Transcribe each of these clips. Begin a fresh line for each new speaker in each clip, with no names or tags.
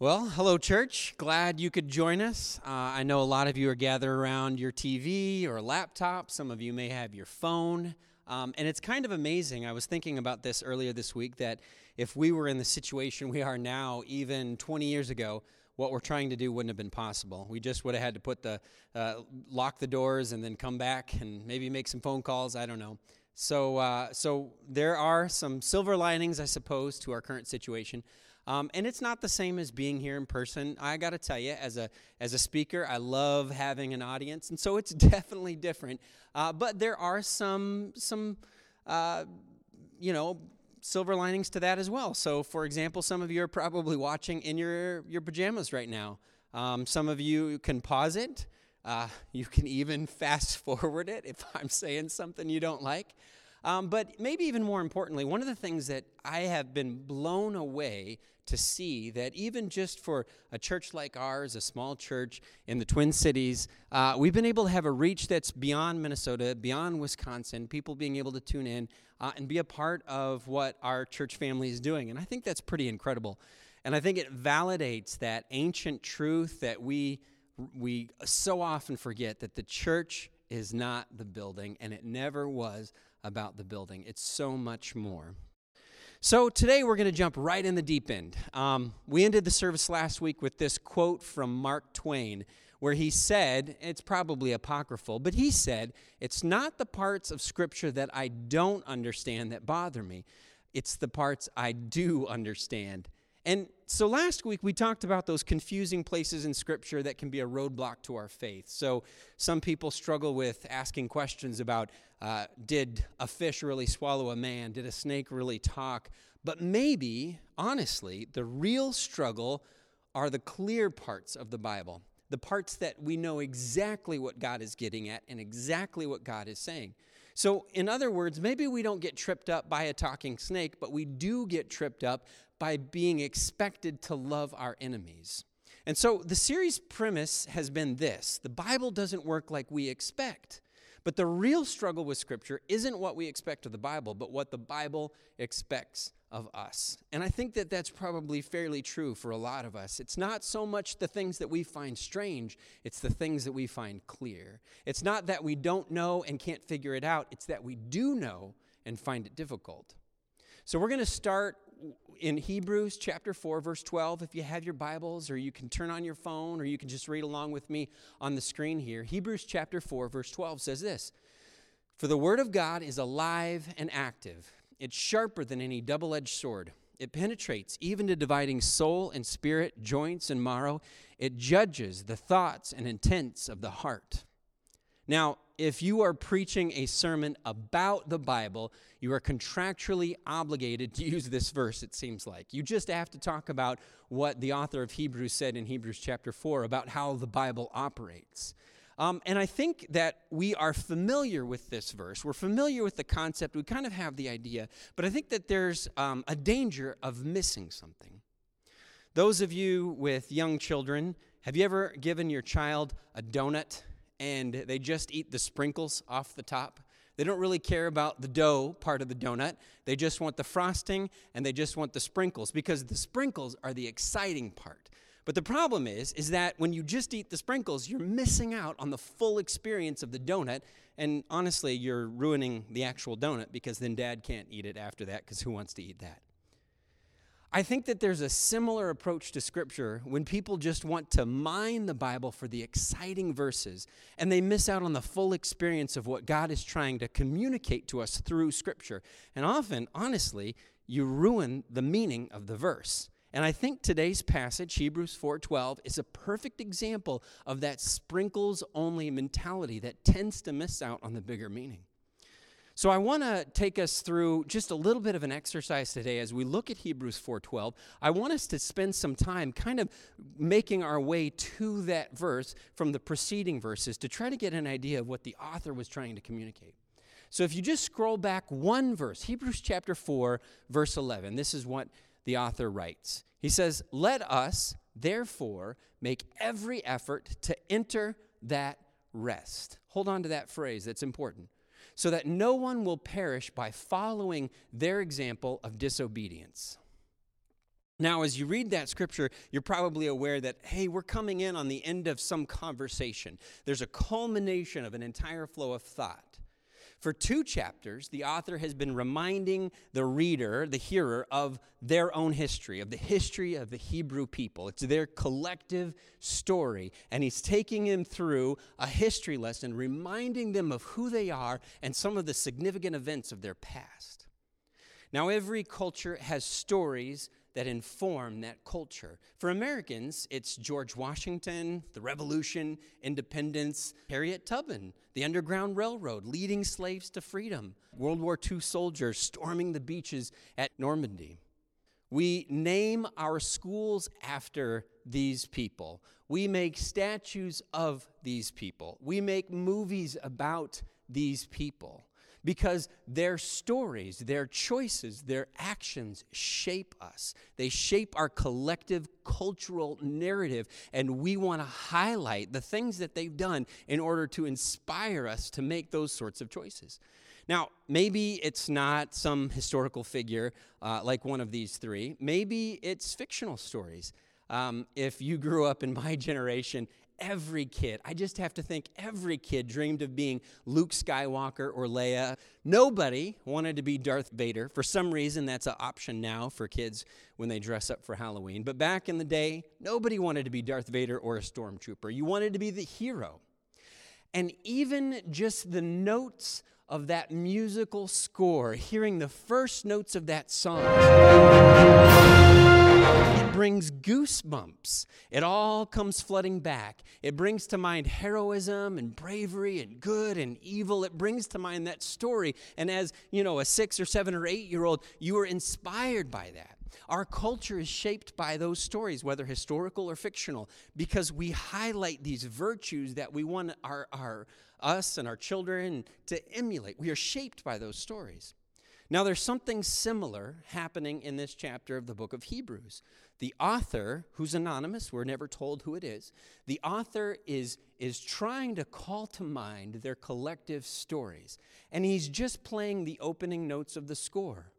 Well, hello, church. Glad you could join us. Uh, I know a lot of you are gathered around your TV or laptop. Some of you may have your phone. Um, and it's kind of amazing. I was thinking about this earlier this week that if we were in the situation we are now, even 20 years ago, what we're trying to do wouldn't have been possible. We just would have had to put the uh, lock the doors and then come back and maybe make some phone calls. I don't know. So, uh, so there are some silver linings, I suppose, to our current situation. Um, and it's not the same as being here in person. I got to tell you, as a as a speaker, I love having an audience, and so it's definitely different. Uh, but there are some some uh, you know silver linings to that as well. So, for example, some of you are probably watching in your your pajamas right now. Um, some of you can pause it. Uh, you can even fast forward it if I'm saying something you don't like. Um, but maybe even more importantly, one of the things that I have been blown away to see that even just for a church like ours, a small church in the Twin Cities, uh, we've been able to have a reach that's beyond Minnesota, beyond Wisconsin, people being able to tune in uh, and be a part of what our church family is doing. And I think that's pretty incredible. And I think it validates that ancient truth that we, we so often forget that the church is not the building, and it never was about the building. It's so much more. So today we're going to jump right in the deep end. Um, we ended the service last week with this quote from Mark Twain, where he said, it's probably apocryphal, but he said, It's not the parts of Scripture that I don't understand that bother me, it's the parts I do understand and so last week we talked about those confusing places in Scripture that can be a roadblock to our faith. So some people struggle with asking questions about uh, did a fish really swallow a man? Did a snake really talk? But maybe, honestly, the real struggle are the clear parts of the Bible, the parts that we know exactly what God is getting at and exactly what God is saying. So, in other words, maybe we don't get tripped up by a talking snake, but we do get tripped up by being expected to love our enemies. And so the series premise has been this the Bible doesn't work like we expect. But the real struggle with Scripture isn't what we expect of the Bible, but what the Bible expects of us. And I think that that's probably fairly true for a lot of us. It's not so much the things that we find strange, it's the things that we find clear. It's not that we don't know and can't figure it out, it's that we do know and find it difficult. So we're going to start in Hebrews chapter 4, verse 12, if you have your Bibles, or you can turn on your phone, or you can just read along with me on the screen here. Hebrews chapter 4, verse 12 says this For the word of God is alive and active, it's sharper than any double edged sword. It penetrates even to dividing soul and spirit, joints and marrow. It judges the thoughts and intents of the heart. Now, if you are preaching a sermon about the Bible, you are contractually obligated to use this verse, it seems like. You just have to talk about what the author of Hebrews said in Hebrews chapter 4 about how the Bible operates. Um, and I think that we are familiar with this verse. We're familiar with the concept. We kind of have the idea. But I think that there's um, a danger of missing something. Those of you with young children, have you ever given your child a donut and they just eat the sprinkles off the top. They don't really care about the dough part of the donut. They just want the frosting and they just want the sprinkles because the sprinkles are the exciting part. But the problem is is that when you just eat the sprinkles, you're missing out on the full experience of the donut and honestly, you're ruining the actual donut because then dad can't eat it after that cuz who wants to eat that? I think that there's a similar approach to Scripture when people just want to mine the Bible for the exciting verses and they miss out on the full experience of what God is trying to communicate to us through Scripture. And often, honestly, you ruin the meaning of the verse. And I think today's passage, Hebrews 4:12, is a perfect example of that sprinkles only mentality that tends to miss out on the bigger meaning. So I want to take us through just a little bit of an exercise today as we look at Hebrews 4:12. I want us to spend some time kind of making our way to that verse from the preceding verses to try to get an idea of what the author was trying to communicate. So if you just scroll back one verse, Hebrews chapter 4 verse 11, this is what the author writes. He says, "Let us therefore make every effort to enter that rest." Hold on to that phrase, that's important so that no one will perish by following their example of disobedience. Now, as you read that scripture, you're probably aware that, hey, we're coming in on the end of some conversation. There's a culmination of an entire flow of thought. For two chapters, the author has been reminding the reader, the hearer, of their own history, of the history of the Hebrew people. It's their collective story. And he's taking them through a history lesson, reminding them of who they are and some of the significant events of their past. Now, every culture has stories that inform that culture. For Americans, it's George Washington, the Revolution, independence, Harriet Tubman, the Underground Railroad, leading slaves to freedom, World War II soldiers storming the beaches at Normandy. We name our schools after these people. We make statues of these people. We make movies about these people because their stories, their choices, their actions shape us. They shape our collective cultural narrative, and we want to highlight the things that they've done in order to inspire us to make those sorts of choices. Now, maybe it's not some historical figure uh, like one of these three. Maybe it's fictional stories. Um, if you grew up in my generation, every kid, I just have to think every kid dreamed of being Luke Skywalker or Leia. Nobody wanted to be Darth Vader. For some reason, that's an option now for kids when they dress up for Halloween. But back in the day, nobody wanted to be Darth Vader or a stormtrooper. You wanted to be the hero. And even just the notes of that musical score, hearing the first notes of that song, brings goosebumps. It all comes flooding back. It brings to mind heroism and bravery and good and evil. It brings to mind that story. And as, you know, a six or seven or eight year old, you are inspired by that. Our culture is shaped by those stories, whether historical or fictional, because we highlight these virtues that we want our, our, us and our children to emulate. We are shaped by those stories. Now, there's something similar happening in this chapter of the book of Hebrews. The author, who's anonymous, we're never told who it is, the author is, is trying to call to mind their collective stories. And he's just playing the opening notes of the score.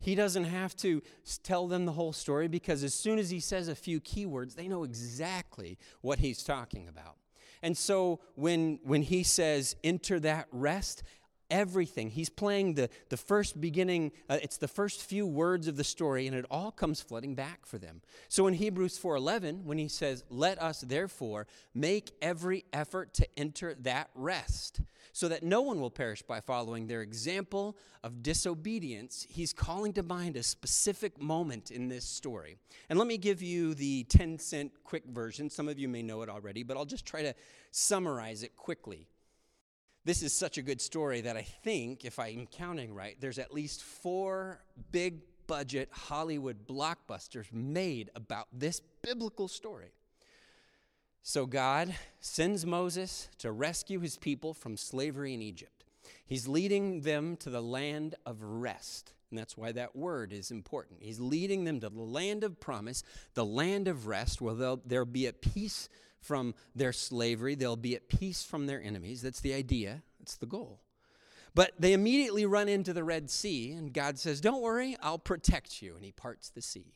He doesn't have to tell them the whole story because as soon as he says a few keywords, they know exactly what he's talking about. And so when, when he says, enter that rest, everything. He's playing the, the first beginning, uh, it's the first few words of the story, and it all comes flooding back for them. So in Hebrews 4.11, when he says, let us therefore make every effort to enter that rest, so that no one will perish by following their example of disobedience, he's calling to mind a specific moment in this story. And let me give you the 10 cent quick version. Some of you may know it already, but I'll just try to summarize it quickly. This is such a good story that I think, if I'm counting right, there's at least four big budget Hollywood blockbusters made about this biblical story. So God sends Moses to rescue his people from slavery in Egypt. He's leading them to the land of rest. And that's why that word is important. He's leading them to the land of promise, the land of rest, where they'll be at peace from their slavery, they'll be at peace from their enemies. That's the idea, that's the goal. But they immediately run into the Red Sea, and God says, Don't worry, I'll protect you. And He parts the sea.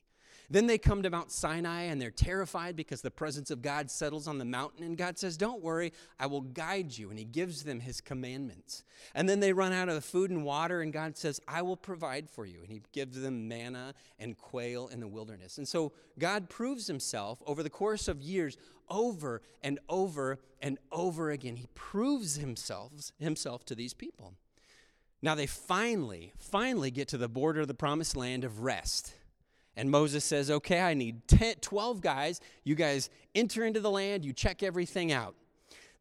Then they come to Mount Sinai and they're terrified because the presence of God settles on the mountain. And God says, Don't worry, I will guide you. And He gives them His commandments. And then they run out of food and water, and God says, I will provide for you. And He gives them manna and quail in the wilderness. And so God proves Himself over the course of years over and over and over again. He proves Himself, himself to these people. Now they finally, finally get to the border of the promised land of rest. And Moses says, Okay, I need 10, 12 guys. You guys enter into the land, you check everything out.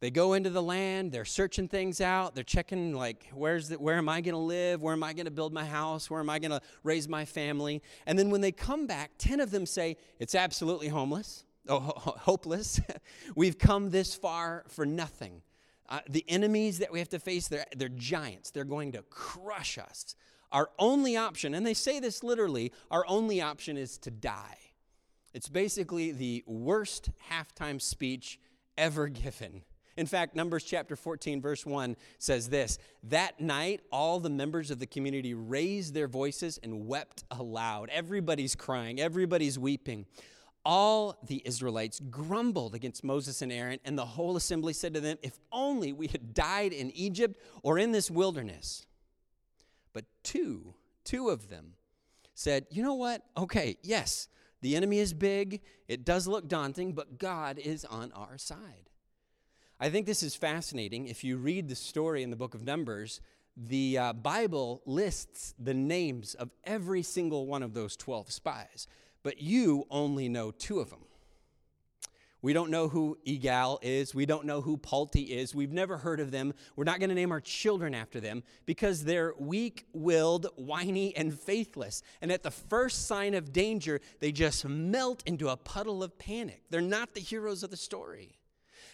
They go into the land, they're searching things out, they're checking, like, where's the, where am I going to live? Where am I going to build my house? Where am I going to raise my family? And then when they come back, 10 of them say, It's absolutely homeless, oh, ho- hopeless. We've come this far for nothing. Uh, the enemies that we have to face, they're, they're giants. They're going to crush us. Our only option, and they say this literally, our only option is to die. It's basically the worst halftime speech ever given. In fact, Numbers chapter 14, verse 1 says this That night, all the members of the community raised their voices and wept aloud. Everybody's crying, everybody's weeping. All the Israelites grumbled against Moses and Aaron, and the whole assembly said to them, If only we had died in Egypt or in this wilderness. But two, two of them said, You know what? Okay, yes, the enemy is big. It does look daunting, but God is on our side. I think this is fascinating. If you read the story in the book of Numbers, the uh, Bible lists the names of every single one of those 12 spies, but you only know two of them. We don't know who Igal is. We don't know who Palti is. We've never heard of them. We're not going to name our children after them because they're weak willed, whiny, and faithless. And at the first sign of danger, they just melt into a puddle of panic. They're not the heroes of the story.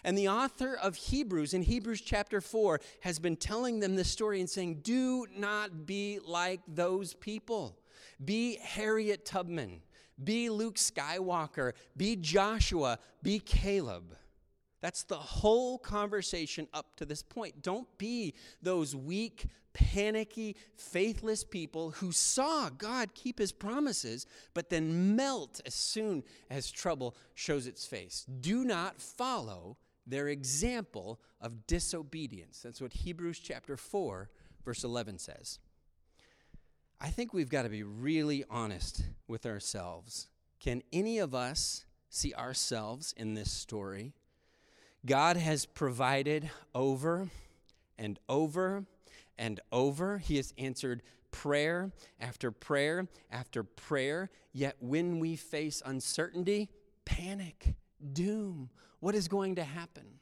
And the author of Hebrews in Hebrews chapter 4 has been telling them this story and saying, Do not be like those people. Be Harriet Tubman. Be Luke Skywalker. Be Joshua. Be Caleb. That's the whole conversation up to this point. Don't be those weak, panicky, faithless people who saw God keep his promises, but then melt as soon as trouble shows its face. Do not follow their example of disobedience. That's what Hebrews chapter 4, verse 11 says. I think we've got to be really honest with ourselves. Can any of us see ourselves in this story? God has provided over and over and over. He has answered prayer after prayer after prayer. Yet when we face uncertainty, panic, doom, what is going to happen?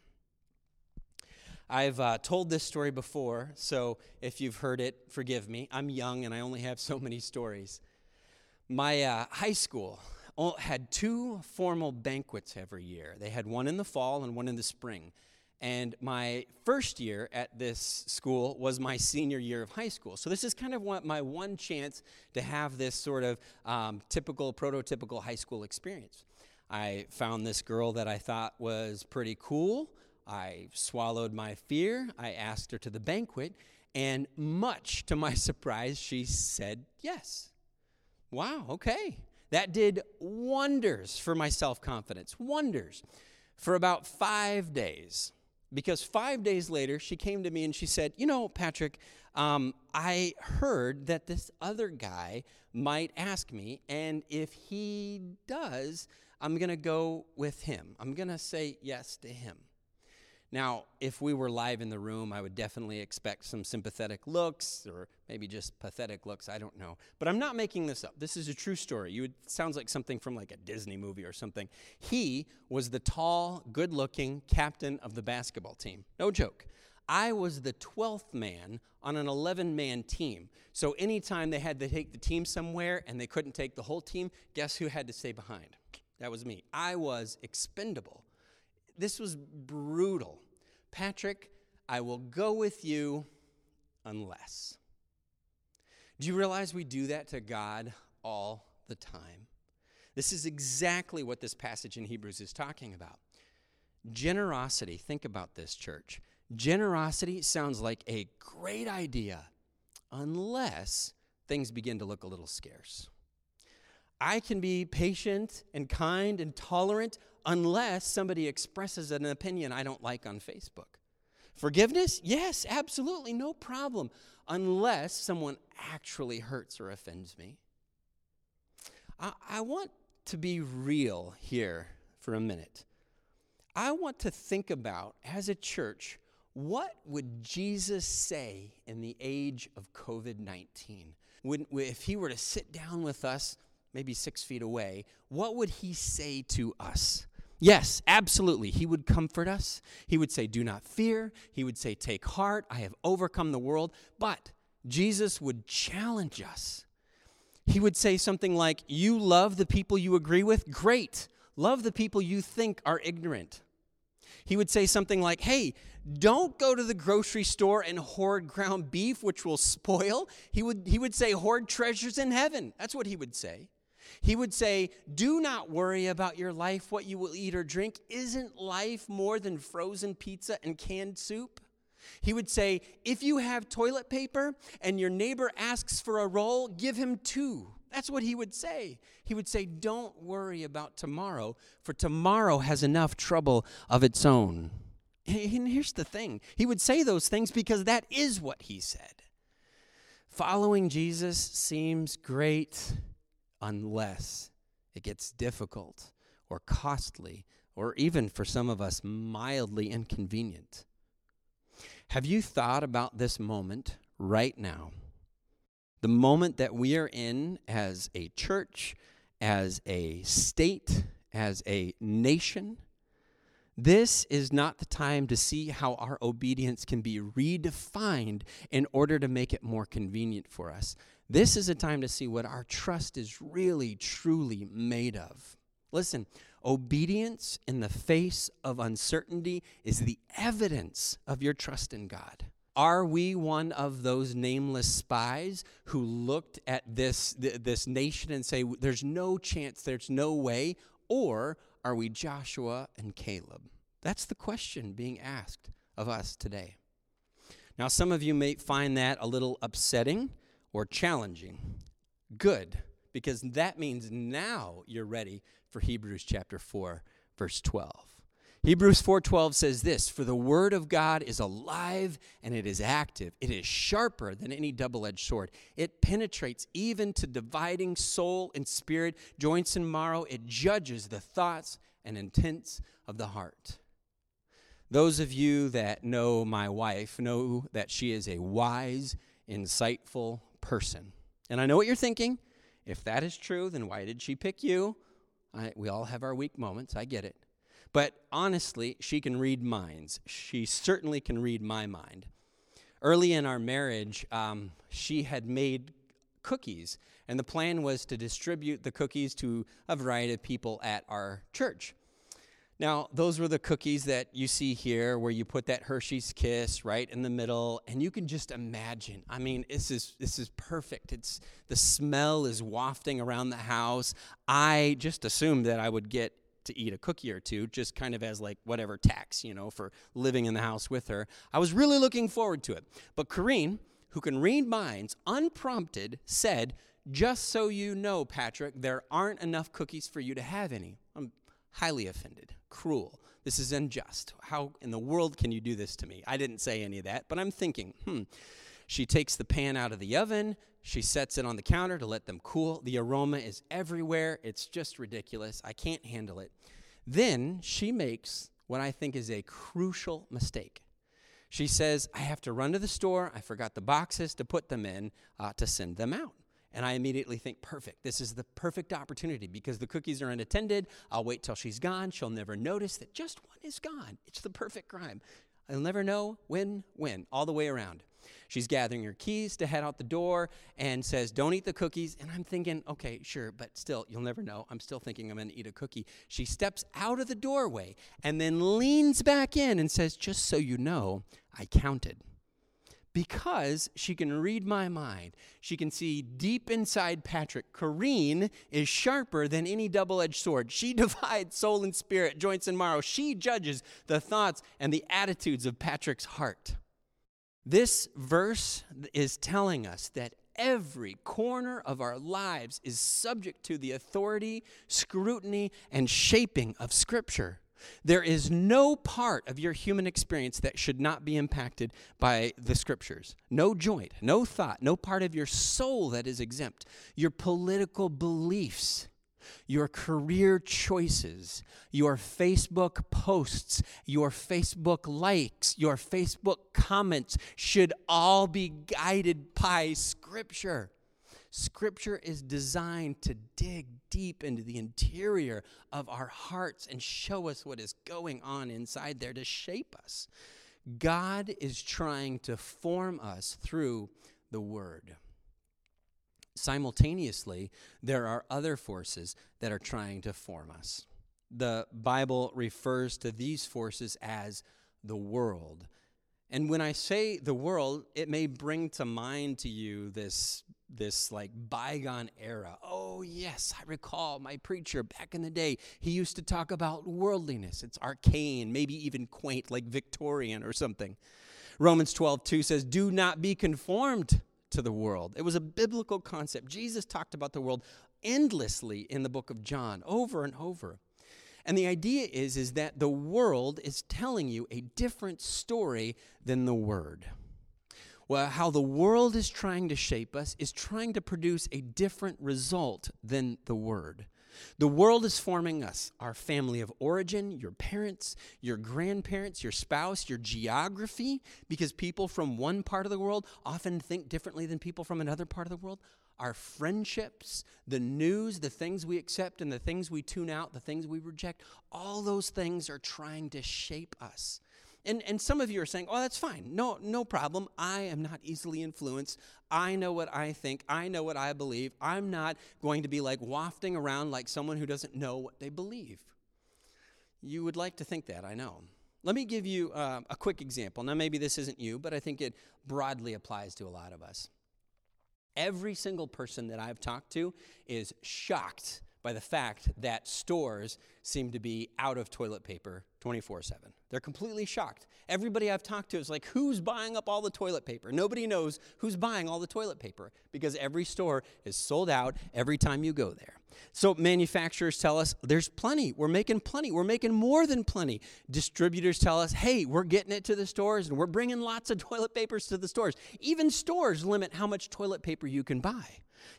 I've uh, told this story before, so if you've heard it, forgive me. I'm young and I only have so many stories. My uh, high school had two formal banquets every year. They had one in the fall and one in the spring. And my first year at this school was my senior year of high school. So this is kind of my one chance to have this sort of um, typical, prototypical high school experience. I found this girl that I thought was pretty cool. I swallowed my fear. I asked her to the banquet, and much to my surprise, she said yes. Wow, okay. That did wonders for my self confidence, wonders for about five days. Because five days later, she came to me and she said, You know, Patrick, um, I heard that this other guy might ask me, and if he does, I'm going to go with him. I'm going to say yes to him. Now, if we were live in the room, I would definitely expect some sympathetic looks or maybe just pathetic looks. I don't know. But I'm not making this up. This is a true story. You would, sounds like something from like a Disney movie or something. He was the tall, good looking captain of the basketball team. No joke. I was the 12th man on an 11 man team. So anytime they had to take the team somewhere and they couldn't take the whole team, guess who had to stay behind? That was me. I was expendable. This was brutal. Patrick, I will go with you unless. Do you realize we do that to God all the time? This is exactly what this passage in Hebrews is talking about. Generosity, think about this, church. Generosity sounds like a great idea unless things begin to look a little scarce. I can be patient and kind and tolerant unless somebody expresses an opinion I don't like on Facebook. Forgiveness? Yes, absolutely, no problem, unless someone actually hurts or offends me. I, I want to be real here for a minute. I want to think about, as a church, what would Jesus say in the age of COVID 19? If he were to sit down with us maybe six feet away, what would he say to us? Yes, absolutely. He would comfort us. He would say, Do not fear. He would say, Take heart. I have overcome the world. But Jesus would challenge us. He would say something like, You love the people you agree with? Great. Love the people you think are ignorant. He would say something like, Hey, don't go to the grocery store and hoard ground beef, which will spoil. He would, he would say, Hoard treasures in heaven. That's what he would say. He would say, Do not worry about your life, what you will eat or drink. Isn't life more than frozen pizza and canned soup? He would say, If you have toilet paper and your neighbor asks for a roll, give him two. That's what he would say. He would say, Don't worry about tomorrow, for tomorrow has enough trouble of its own. And here's the thing he would say those things because that is what he said. Following Jesus seems great unless it gets difficult or costly or even for some of us mildly inconvenient. Have you thought about this moment right now? The moment that we are in as a church, as a state, as a nation. This is not the time to see how our obedience can be redefined in order to make it more convenient for us. This is a time to see what our trust is really, truly made of. Listen, obedience in the face of uncertainty is the evidence of your trust in God. Are we one of those nameless spies who looked at this, this nation and say, there's no chance, there's no way? Or are we Joshua and Caleb? That's the question being asked of us today. Now, some of you may find that a little upsetting or challenging. Good, because that means now you're ready for Hebrews chapter 4, verse 12. Hebrews 4:12 says this, "For the word of God is alive and it is active. It is sharper than any double-edged sword. It penetrates even to dividing soul and spirit, joints and marrow. It judges the thoughts and intents of the heart." Those of you that know my wife know that she is a wise, insightful person. And I know what you're thinking. If that is true, then why did she pick you? I, we all have our weak moments. I get it. But honestly, she can read minds. She certainly can read my mind. Early in our marriage, um, she had made cookies, and the plan was to distribute the cookies to a variety of people at our church. Now, those were the cookies that you see here where you put that Hershey's Kiss right in the middle and you can just imagine. I mean, this is this is perfect. It's the smell is wafting around the house. I just assumed that I would get to eat a cookie or two just kind of as like whatever tax, you know, for living in the house with her. I was really looking forward to it. But Corrine, who can read minds, unprompted said, "Just so you know, Patrick, there aren't enough cookies for you to have any." I'm highly offended cruel. This is unjust. How in the world can you do this to me? I didn't say any of that, but I'm thinking, hmm. She takes the pan out of the oven. She sets it on the counter to let them cool. The aroma is everywhere. It's just ridiculous. I can't handle it. Then she makes what I think is a crucial mistake. She says, I have to run to the store. I forgot the boxes to put them in uh, to send them out. And I immediately think, perfect. This is the perfect opportunity because the cookies are unattended. I'll wait till she's gone. She'll never notice that just one is gone. It's the perfect crime. I'll never know when, when, all the way around. She's gathering her keys to head out the door and says, Don't eat the cookies. And I'm thinking, okay, sure, but still, you'll never know. I'm still thinking I'm going to eat a cookie. She steps out of the doorway and then leans back in and says, Just so you know, I counted because she can read my mind. She can see deep inside Patrick. Corrine is sharper than any double edged sword. She divides soul and spirit, joints and marrow. She judges the thoughts and the attitudes of Patrick's heart. This verse is telling us that every corner of our lives is subject to the authority, scrutiny, and shaping of Scripture. There is no part of your human experience that should not be impacted by the scriptures. No joint, no thought, no part of your soul that is exempt. Your political beliefs, your career choices, your Facebook posts, your Facebook likes, your Facebook comments should all be guided by scripture. Scripture is designed to dig deep into the interior of our hearts and show us what is going on inside there to shape us. God is trying to form us through the Word. Simultaneously, there are other forces that are trying to form us. The Bible refers to these forces as the world. And when I say the world, it may bring to mind to you this this like bygone era. Oh, yes, I recall my preacher back in the day. He used to talk about worldliness. It's arcane, maybe even quaint, like Victorian or something. Romans 12, 2 says, Do not be conformed to the world. It was a biblical concept. Jesus talked about the world endlessly in the book of John, over and over. And the idea is, is that the world is telling you a different story than the word well, how the world is trying to shape us is trying to produce a different result than the Word. The world is forming us, our family of origin, your parents, your grandparents, your spouse, your geography, because people from one part of the world often think differently than people from another part of the world. Our friendships, the news, the things we accept and the things we tune out, the things we reject, all those things are trying to shape us. And, and some of you are saying, oh, that's fine. No, no problem. I am not easily influenced. I know what I think. I know what I believe. I'm not going to be like wafting around like someone who doesn't know what they believe. You would like to think that, I know. Let me give you uh, a quick example. Now, maybe this isn't you, but I think it broadly applies to a lot of us. Every single person that I've talked to is shocked by the fact that stores seem to be out of toilet paper 24 7. They're completely shocked. Everybody I've talked to is like, who's buying up all the toilet paper? Nobody knows who's buying all the toilet paper because every store is sold out every time you go there. So manufacturers tell us there's plenty. We're making plenty. We're making more than plenty. Distributors tell us, hey, we're getting it to the stores and we're bringing lots of toilet papers to the stores. Even stores limit how much toilet paper you can buy.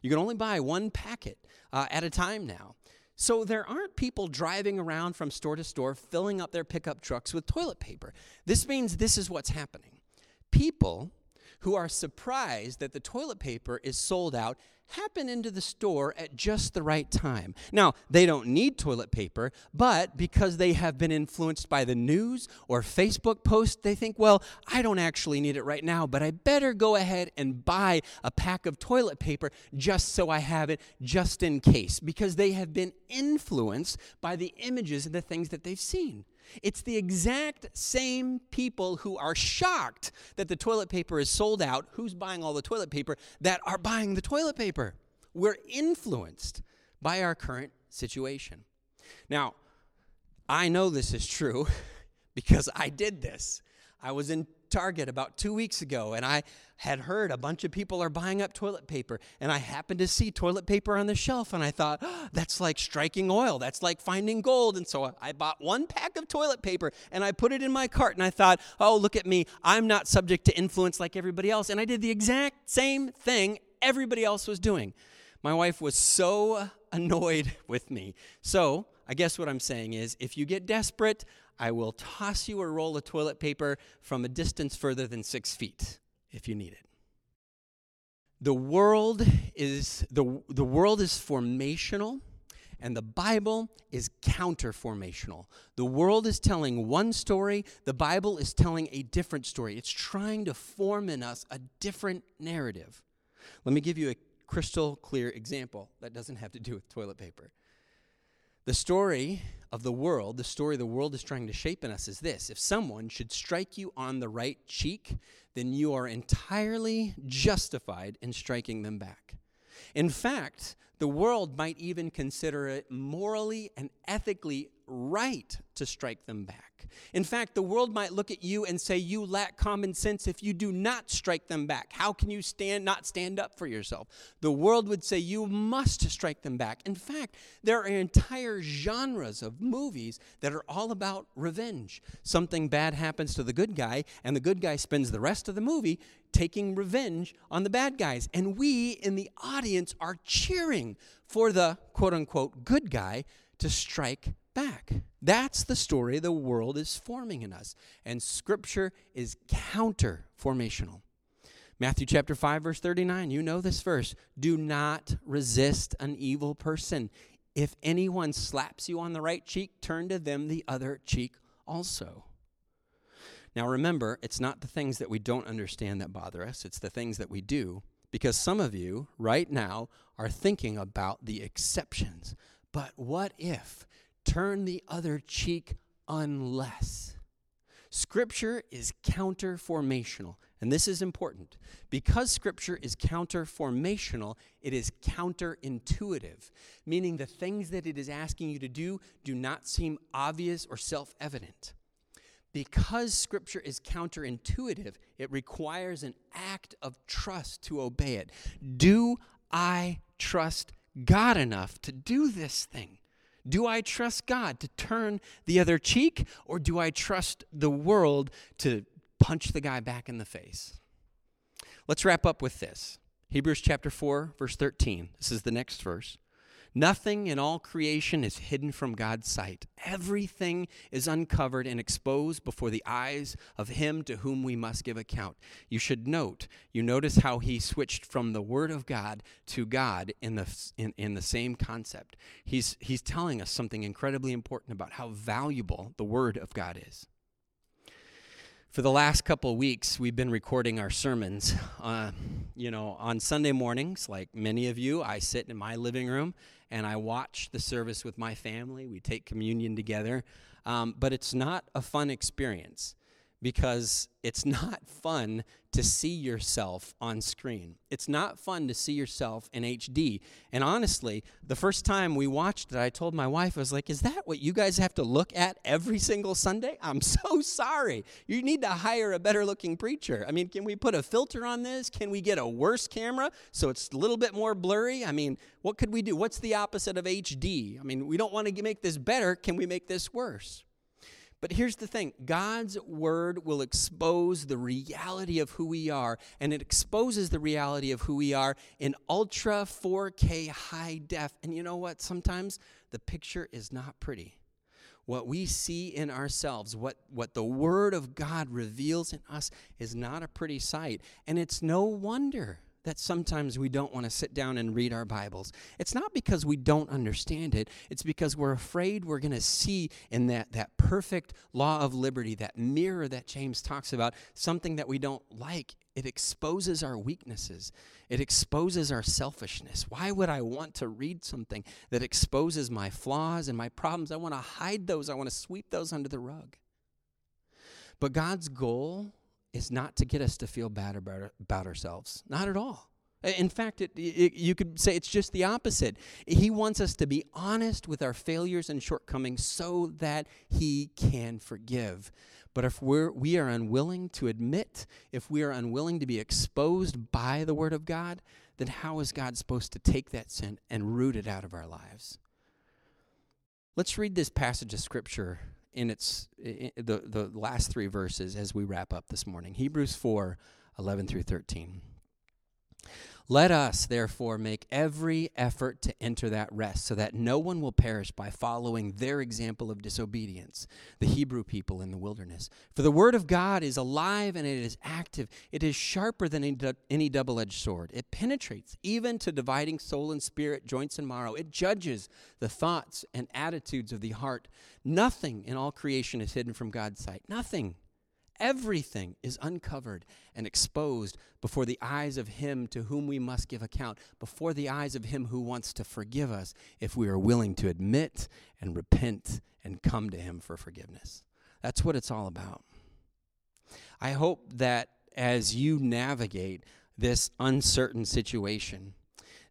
You can only buy one packet uh, at a time now. So there aren't people driving around from store to store filling up their pickup trucks with toilet paper. This means this is what's happening. People who are surprised that the toilet paper is sold out happen into the store at just the right time. Now, they don't need toilet paper, but because they have been influenced by the news or Facebook posts, they think, well, I don't actually need it right now, but I better go ahead and buy a pack of toilet paper just so I have it just in case, because they have been influenced by the images and the things that they've seen. It's the exact same people who are shocked that the toilet paper is sold out, who's buying all the toilet paper, that are buying the toilet paper. We're influenced by our current situation. Now, I know this is true because I did this. I was in Target about two weeks ago, and I had heard a bunch of people are buying up toilet paper, and I happened to see toilet paper on the shelf, and I thought, oh, that's like striking oil. That's like finding gold. And so I bought one pack of toilet paper, and I put it in my cart, and I thought, oh, look at me. I'm not subject to influence like everybody else. And I did the exact same thing everybody else was doing. My wife was so annoyed with me. So I guess what I'm saying is if you get desperate, I will toss you a roll of toilet paper from a distance further than six feet if you need it. The world is, the, the world is formational and the Bible is counterformational. The world is telling one story, the Bible is telling a different story. It's trying to form in us a different narrative. Let me give you a crystal clear example that doesn't have to do with toilet paper. The story of the world, the story the world is trying to shape in us is this if someone should strike you on the right cheek, then you are entirely justified in striking them back. In fact, the world might even consider it morally and ethically right to strike them back. In fact, the world might look at you and say you lack common sense if you do not strike them back. How can you stand not stand up for yourself? The world would say you must strike them back. In fact, there are entire genres of movies that are all about revenge. Something bad happens to the good guy and the good guy spends the rest of the movie taking revenge on the bad guys. And we in the audience are cheering for the quote unquote good guy to strike back. That's the story the world is forming in us. And Scripture is counter formational. Matthew chapter 5, verse 39, you know this verse. Do not resist an evil person. If anyone slaps you on the right cheek, turn to them the other cheek also. Now remember, it's not the things that we don't understand that bother us, it's the things that we do. Because some of you right now are thinking about the exceptions. But what if turn the other cheek unless. Scripture is counterformational. and this is important, because Scripture is counterformational, it is counterintuitive, meaning the things that it is asking you to do do not seem obvious or self evident. Because Scripture is counterintuitive, it requires an act of trust to obey it. Do I trust God enough to do this thing? Do I trust God to turn the other cheek, or do I trust the world to punch the guy back in the face? Let's wrap up with this Hebrews chapter 4, verse 13. This is the next verse. Nothing in all creation is hidden from God's sight. Everything is uncovered and exposed before the eyes of Him to whom we must give account. You should note, you notice how he switched from the Word of God to God in the, in, in the same concept. He's, he's telling us something incredibly important about how valuable the Word of God is. For the last couple of weeks, we've been recording our sermons. Uh, you know, on Sunday mornings, like many of you, I sit in my living room and I watch the service with my family. We take communion together. Um, but it's not a fun experience because it's not fun to see yourself on screen. It's not fun to see yourself in HD. And honestly, the first time we watched it, I told my wife, I was like, Is that what you guys have to look at every single Sunday? I'm so sorry. You need to hire a better looking preacher. I mean, can we put a filter on this? Can we get a worse camera so it's a little bit more blurry? I mean, what could we do? What's the opposite of HD? I mean, we don't want to make this better. Can we make this worse? But here's the thing God's word will expose the reality of who we are, and it exposes the reality of who we are in ultra 4K high def. And you know what? Sometimes the picture is not pretty. What we see in ourselves, what, what the Word of God reveals in us, is not a pretty sight. And it's no wonder that sometimes we don't want to sit down and read our Bibles. It's not because we don't understand it, it's because we're afraid we're going to see in that, that perfect law of liberty, that mirror that James talks about, something that we don't like. It exposes our weaknesses. It exposes our selfishness. Why would I want to read something that exposes my flaws and my problems? I want to hide those. I want to sweep those under the rug. But God's goal is not to get us to feel bad about, about ourselves. Not at all. In fact, it, it, you could say it's just the opposite. He wants us to be honest with our failures and shortcomings so that He can forgive. But if we're, we are unwilling to admit, if we are unwilling to be exposed by the Word of God, then how is God supposed to take that sin and root it out of our lives? Let's read this passage of Scripture in its in the the last three verses as we wrap up this morning. Hebrews 4, 11 through 13. Let us, therefore, make every effort to enter that rest, so that no one will perish by following their example of disobedience, the Hebrew people in the wilderness. For the word of God is alive and it is active. It is sharper than any double edged sword. It penetrates even to dividing soul and spirit, joints and marrow. It judges the thoughts and attitudes of the heart. Nothing in all creation is hidden from God's sight. Nothing. Everything is uncovered and exposed before the eyes of Him to whom we must give account, before the eyes of Him who wants to forgive us if we are willing to admit and repent and come to Him for forgiveness. That's what it's all about. I hope that as you navigate this uncertain situation,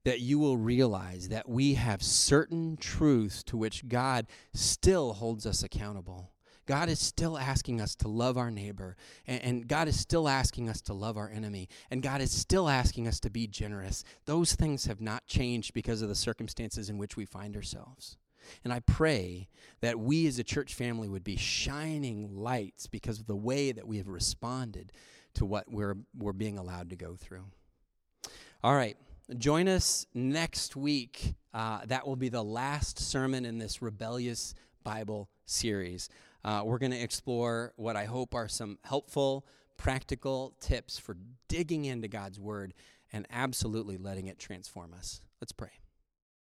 that you will realize that we have certain truths to which God still holds us accountable. God is still asking us to love our neighbor, and, and, God is still asking us to love our enemy, and God is still asking us to be generous. Those things have not changed because of the circumstances in which we find ourselves. And I pray that we as a church family would be shining lights because of the way that we have responded to what we're, we're being allowed to go through. All right, join us next week. Uh, that will be the last sermon in this rebellious Bible series. Uh, we're going to explore what I hope are some helpful, practical tips for digging into God's Word and absolutely letting it transform us. Let's pray.